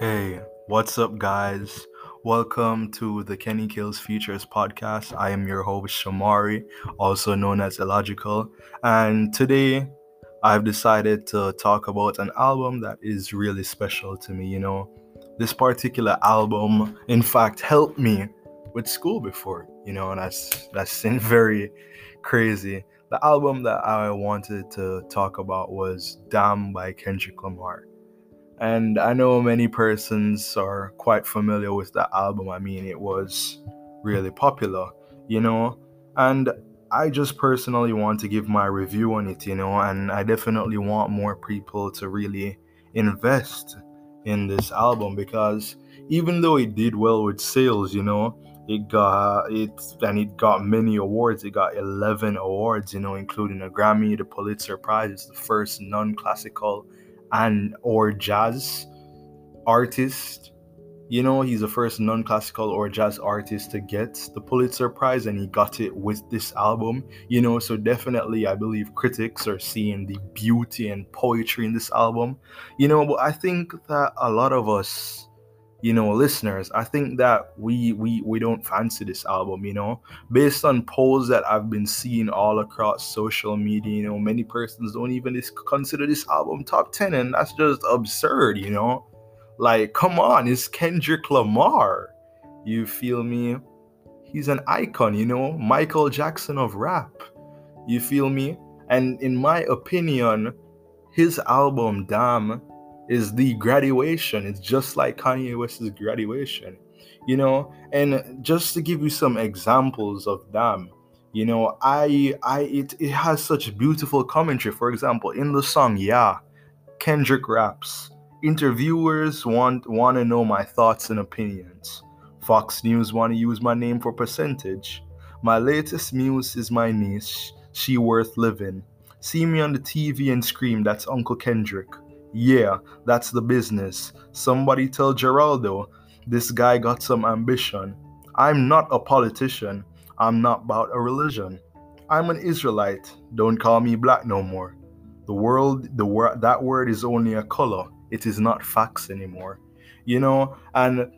Hey, what's up, guys? Welcome to the Kenny Kills Futures podcast. I am your host, Shamari, also known as Illogical. And today I've decided to talk about an album that is really special to me. You know, this particular album, in fact, helped me with school before, you know, and that's that's very crazy. The album that I wanted to talk about was Damn by Kendrick Lamar and I know many persons are quite familiar with that album. I mean, it was really popular, you know, and I just personally want to give my review on it, you know, and I definitely want more people to really invest in this album because even though it did well with sales, you know, it got it and it got many awards. It got 11 awards, you know, including a Grammy, the Pulitzer Prize. It's the first non-classical and or jazz artist. You know, he's the first non-classical or jazz artist to get the Pulitzer Prize, and he got it with this album. You know, so definitely, I believe critics are seeing the beauty and poetry in this album. You know, but I think that a lot of us you know listeners i think that we we we don't fancy this album you know? Based on polls that i've been seeing all across social media you know many persons don't even consider this album top 10 and that's just absurd you know? Like come on it's kendrick lamar. You feel me? He's an icon you know? Michael jackson of rap. You feel me? And in my opinion his album damn is the graduation. It's just like Kanye West's graduation, you know. And just to give you some examples of them, you know, I I it it has such beautiful commentary. For example, in the song "Yah," Kendrick raps, "Interviewers want want to know my thoughts and opinions. Fox News want to use my name for percentage. My latest muse is my niece. She worth living. See me on the TV and scream, that's Uncle Kendrick. Yeah, that's the business. Somebody tell Geraldo, this guy got some ambition. I'm not a politician. I'm not about a religion. I'm an Israelite. Don't call me black no more. The world, the word, that word is only a color. It is not facts anymore. You know, and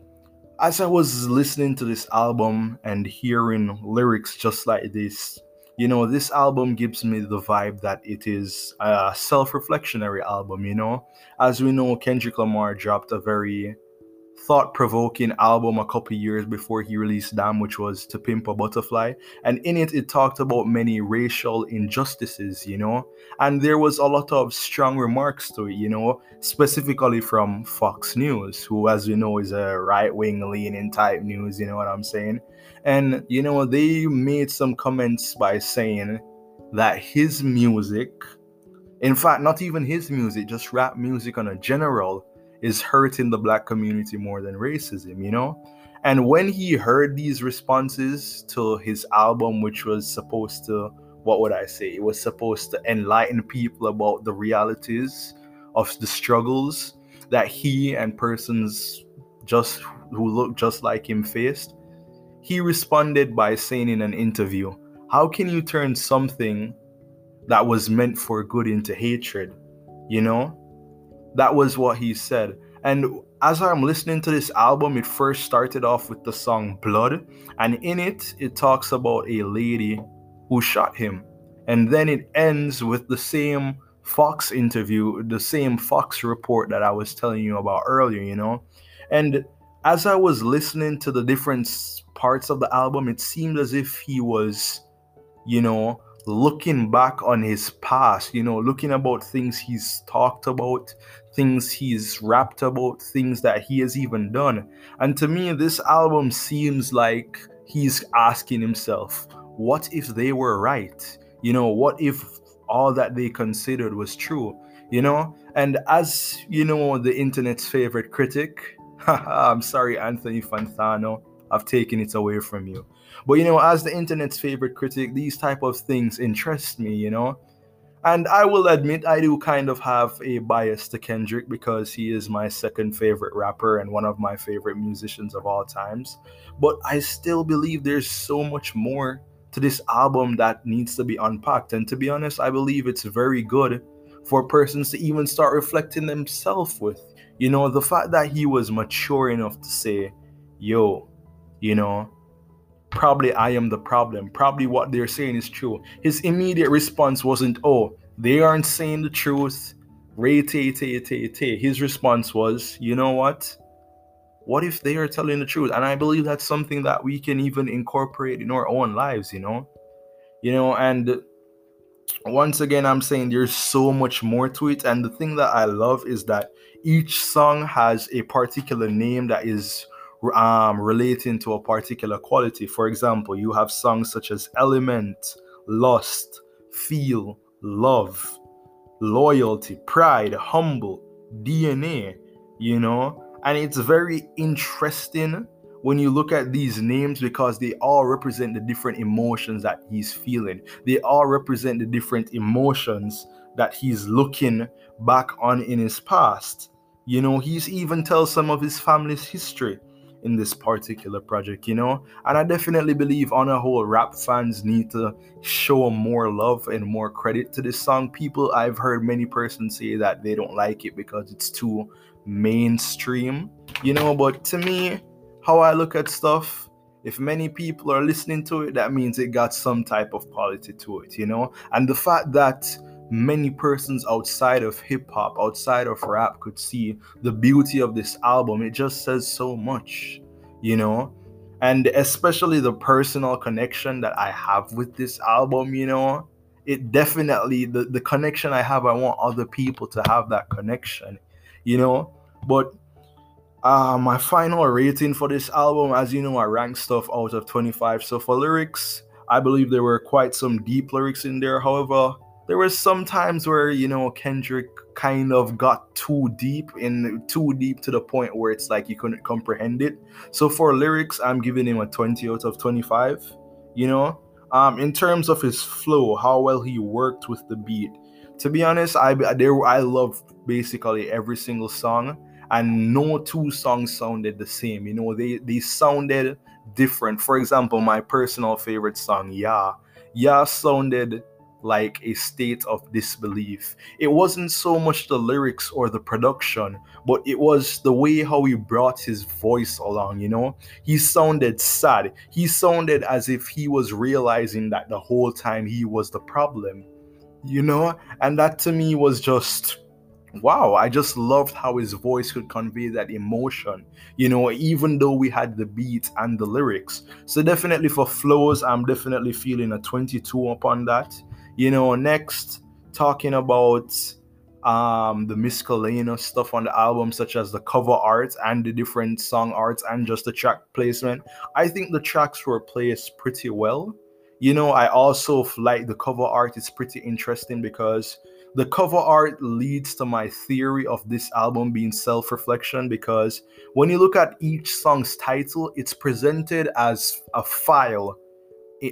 as I was listening to this album and hearing lyrics just like this, you know, this album gives me the vibe that it is a self reflectionary album, you know. As we know, Kendrick Lamar dropped a very thought provoking album a couple years before he released Damn, which was To Pimp a Butterfly. And in it, it talked about many racial injustices, you know. And there was a lot of strong remarks to it, you know, specifically from Fox News, who, as we know, is a right wing leaning type news, you know what I'm saying? And, you know, they made some comments by saying that his music, in fact, not even his music, just rap music on a general, is hurting the black community more than racism, you know? And when he heard these responses to his album, which was supposed to, what would I say? It was supposed to enlighten people about the realities of the struggles that he and persons just who look just like him faced. He responded by saying in an interview, How can you turn something that was meant for good into hatred? You know? That was what he said. And as I'm listening to this album, it first started off with the song Blood, and in it, it talks about a lady who shot him. And then it ends with the same Fox interview, the same Fox report that I was telling you about earlier, you know? And as I was listening to the different parts of the album, it seemed as if he was, you know, looking back on his past, you know, looking about things he's talked about, things he's rapped about, things that he has even done. And to me, this album seems like he's asking himself, what if they were right? You know, what if all that they considered was true? You know, and as you know, the internet's favorite critic, I'm sorry, Anthony Fantano, I've taken it away from you. But you know, as the internet's favorite critic, these type of things interest me, you know. And I will admit I do kind of have a bias to Kendrick because he is my second favorite rapper and one of my favorite musicians of all times. But I still believe there's so much more to this album that needs to be unpacked. And to be honest, I believe it's very good for persons to even start reflecting themselves with. You know, the fact that he was mature enough to say, yo, you know, probably I am the problem. Probably what they're saying is true. His immediate response wasn't, oh, they aren't saying the truth. Ray te te te te. His response was, you know what? What if they are telling the truth? And I believe that's something that we can even incorporate in our own lives, you know? You know, and once again, I'm saying there's so much more to it. And the thing that I love is that each song has a particular name that is um, relating to a particular quality. For example, you have songs such as Element, Lust, Feel, Love, Loyalty, Pride, Humble, DNA, you know, and it's very interesting when you look at these names because they all represent the different emotions that he's feeling. They all represent the different emotions that he's looking back on in his past. You know, he's even tells some of his family's history in this particular project, you know? And I definitely believe on a whole rap fans need to show more love and more credit to this song. People I've heard many persons say that they don't like it because it's too mainstream, you know, but to me, how I look at stuff, if many people are listening to it, that means it got some type of quality to it, you know? And the fact that many persons outside of hip hop, outside of rap, could see the beauty of this album, it just says so much, you know? And especially the personal connection that I have with this album, you know? It definitely, the, the connection I have, I want other people to have that connection, you know? But uh, my final rating for this album, as you know, I rank stuff out of 25. So for lyrics, I believe there were quite some deep lyrics in there. However, there were some times where you know Kendrick kind of got too deep in too deep to the point where it's like you couldn't comprehend it. So for lyrics, I'm giving him a 20 out of 25. You know, um, in terms of his flow, how well he worked with the beat. To be honest, I there I love basically every single song and no two songs sounded the same. You know, they they sounded different. For example, my personal favorite song, Yah, Yah sounded like a state of disbelief. It wasn't so much the lyrics or the production, but it was the way how he brought his voice along, you know? He sounded sad. He sounded as if he was realizing that the whole time he was the problem, you know? And that to me was just wow, I just loved how his voice could convey that emotion, you know, even though we had the beat and the lyrics. So, definitely for flows, I'm definitely feeling a 22 upon that. You know, next, talking about um the miscellaneous stuff on the album such as the cover art and the different song arts and just the track placement i think the tracks were placed pretty well you know i also like the cover art it's pretty interesting because the cover art leads to my theory of this album being self reflection because when you look at each song's title, it's presented as a file.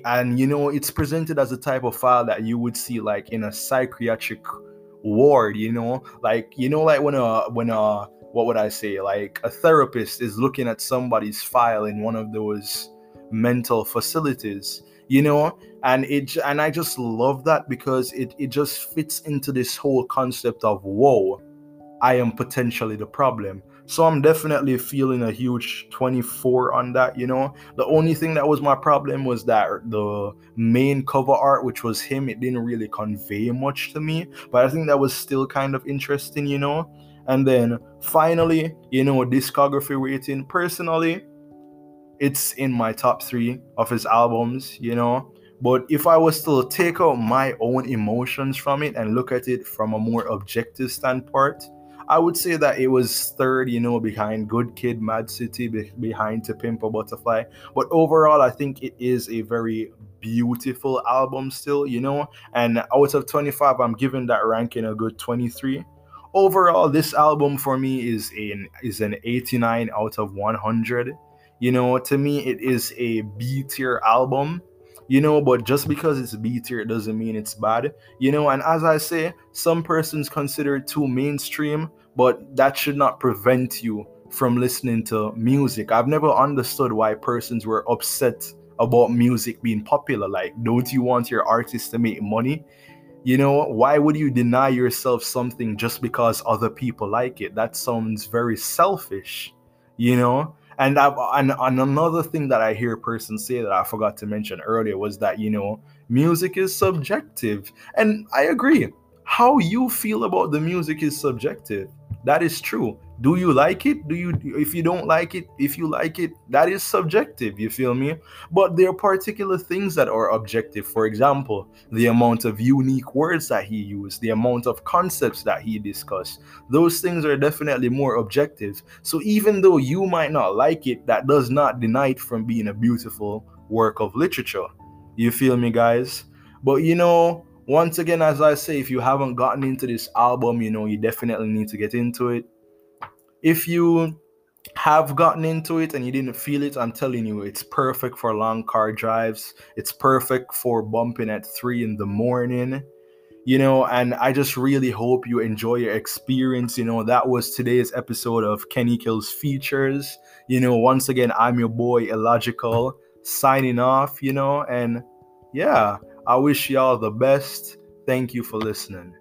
And you know, it's presented as a type of file that you would see like in a psychiatric ward, you know, like you know, like when a when a what would I say, like a therapist is looking at somebody's file in one of those mental facilities you know? And it and i just love that because it it just fits into this whole concept of whoa i am potentially the problem so i'm definitely feeling a huge 24 on that you know? The only thing that was my problem was that the main cover art which was him it didn't really convey much to me but i think that was still kind of interesting you know? And then finally you know discography rating. Personally it's in my top three of his albums, you know. But if I was to take out my own emotions from it and look at it from a more objective standpoint, I would say that it was third, you know, behind Good Kid, Mad City, be- behind To Pimp a Butterfly. But overall, I think it is a very beautiful album still, you know. And out of 25, I'm giving that ranking a good 23. Overall, this album for me is an is an 89 out of 100 you know, to me, it is a B tier album, you know, but just because it's B tier it doesn't mean it's bad, you know. And as I say, some persons consider it too mainstream, but that should not prevent you from listening to music. I've never understood why persons were upset about music being popular. Like, don't you want your artist to make money? You know, why would you deny yourself something just because other people like it? That sounds very selfish, you know? And, I, and, and another thing that I hear a person say that I forgot to mention earlier was that, you know, music is subjective. And I agree. How you feel about the music is subjective. That is true. Do you like it? Do you if you don't like it if you like it that is subjective you feel me? But there are particular things that are objective. For example the amount of unique words that he used the amount of concepts that he discussed. Those things are definitely more objective. So even though you might not like it that does not deny it from being a beautiful work of literature. You feel me guys? But you know once again as i say if you haven't gotten into this album you know you definitely need to get into it if you have gotten into it and you didn't feel it, I'm telling you, it's perfect for long car drives. It's perfect for bumping at three in the morning, you know. And I just really hope you enjoy your experience. You know, that was today's episode of Kenny Kills Features. You know, once again, I'm your boy Illogical signing off, you know, and yeah, I wish y'all the best. Thank you for listening.